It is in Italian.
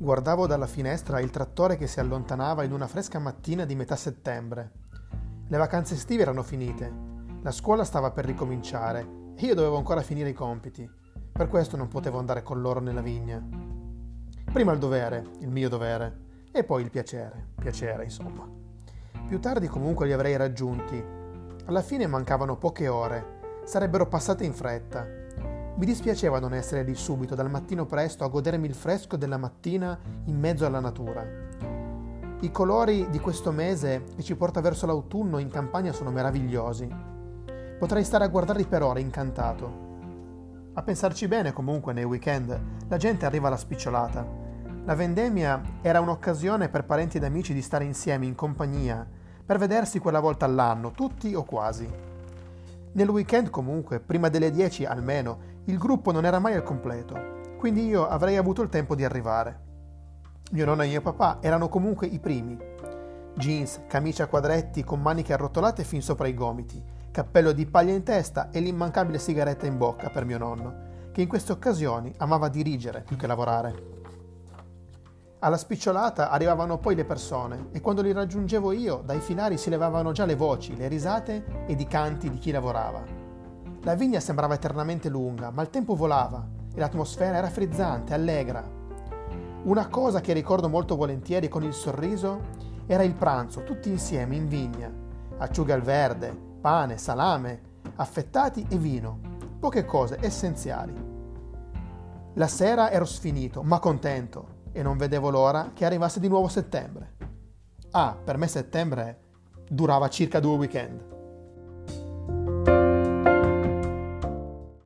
Guardavo dalla finestra il trattore che si allontanava in una fresca mattina di metà settembre. Le vacanze estive erano finite, la scuola stava per ricominciare e io dovevo ancora finire i compiti. Per questo non potevo andare con loro nella vigna. Prima il dovere, il mio dovere, e poi il piacere, piacere insomma. Più tardi comunque li avrei raggiunti. Alla fine mancavano poche ore, sarebbero passate in fretta. Mi dispiaceva non essere lì subito, dal mattino presto, a godermi il fresco della mattina in mezzo alla natura. I colori di questo mese che ci porta verso l'autunno in campagna sono meravigliosi. Potrei stare a guardarli per ore incantato. A pensarci bene, comunque, nei weekend, la gente arriva alla spicciolata. La vendemmia era un'occasione per parenti ed amici di stare insieme in compagnia, per vedersi quella volta all'anno, tutti o quasi. Nel weekend, comunque, prima delle 10 almeno, il gruppo non era mai al completo, quindi io avrei avuto il tempo di arrivare. Mio nonno e mio papà erano comunque i primi. Jeans, camicia a quadretti con maniche arrotolate fin sopra i gomiti, cappello di paglia in testa e l'immancabile sigaretta in bocca per mio nonno, che in queste occasioni amava dirigere più che lavorare. Alla spicciolata arrivavano poi le persone e quando li raggiungevo io, dai finari si levavano già le voci, le risate ed i canti di chi lavorava. La vigna sembrava eternamente lunga, ma il tempo volava e l'atmosfera era frizzante, allegra. Una cosa che ricordo molto volentieri con il sorriso era il pranzo, tutti insieme in vigna. Acciughe al verde, pane, salame, affettati e vino. Poche cose essenziali. La sera ero sfinito, ma contento, e non vedevo l'ora che arrivasse di nuovo settembre. Ah, per me settembre durava circa due weekend.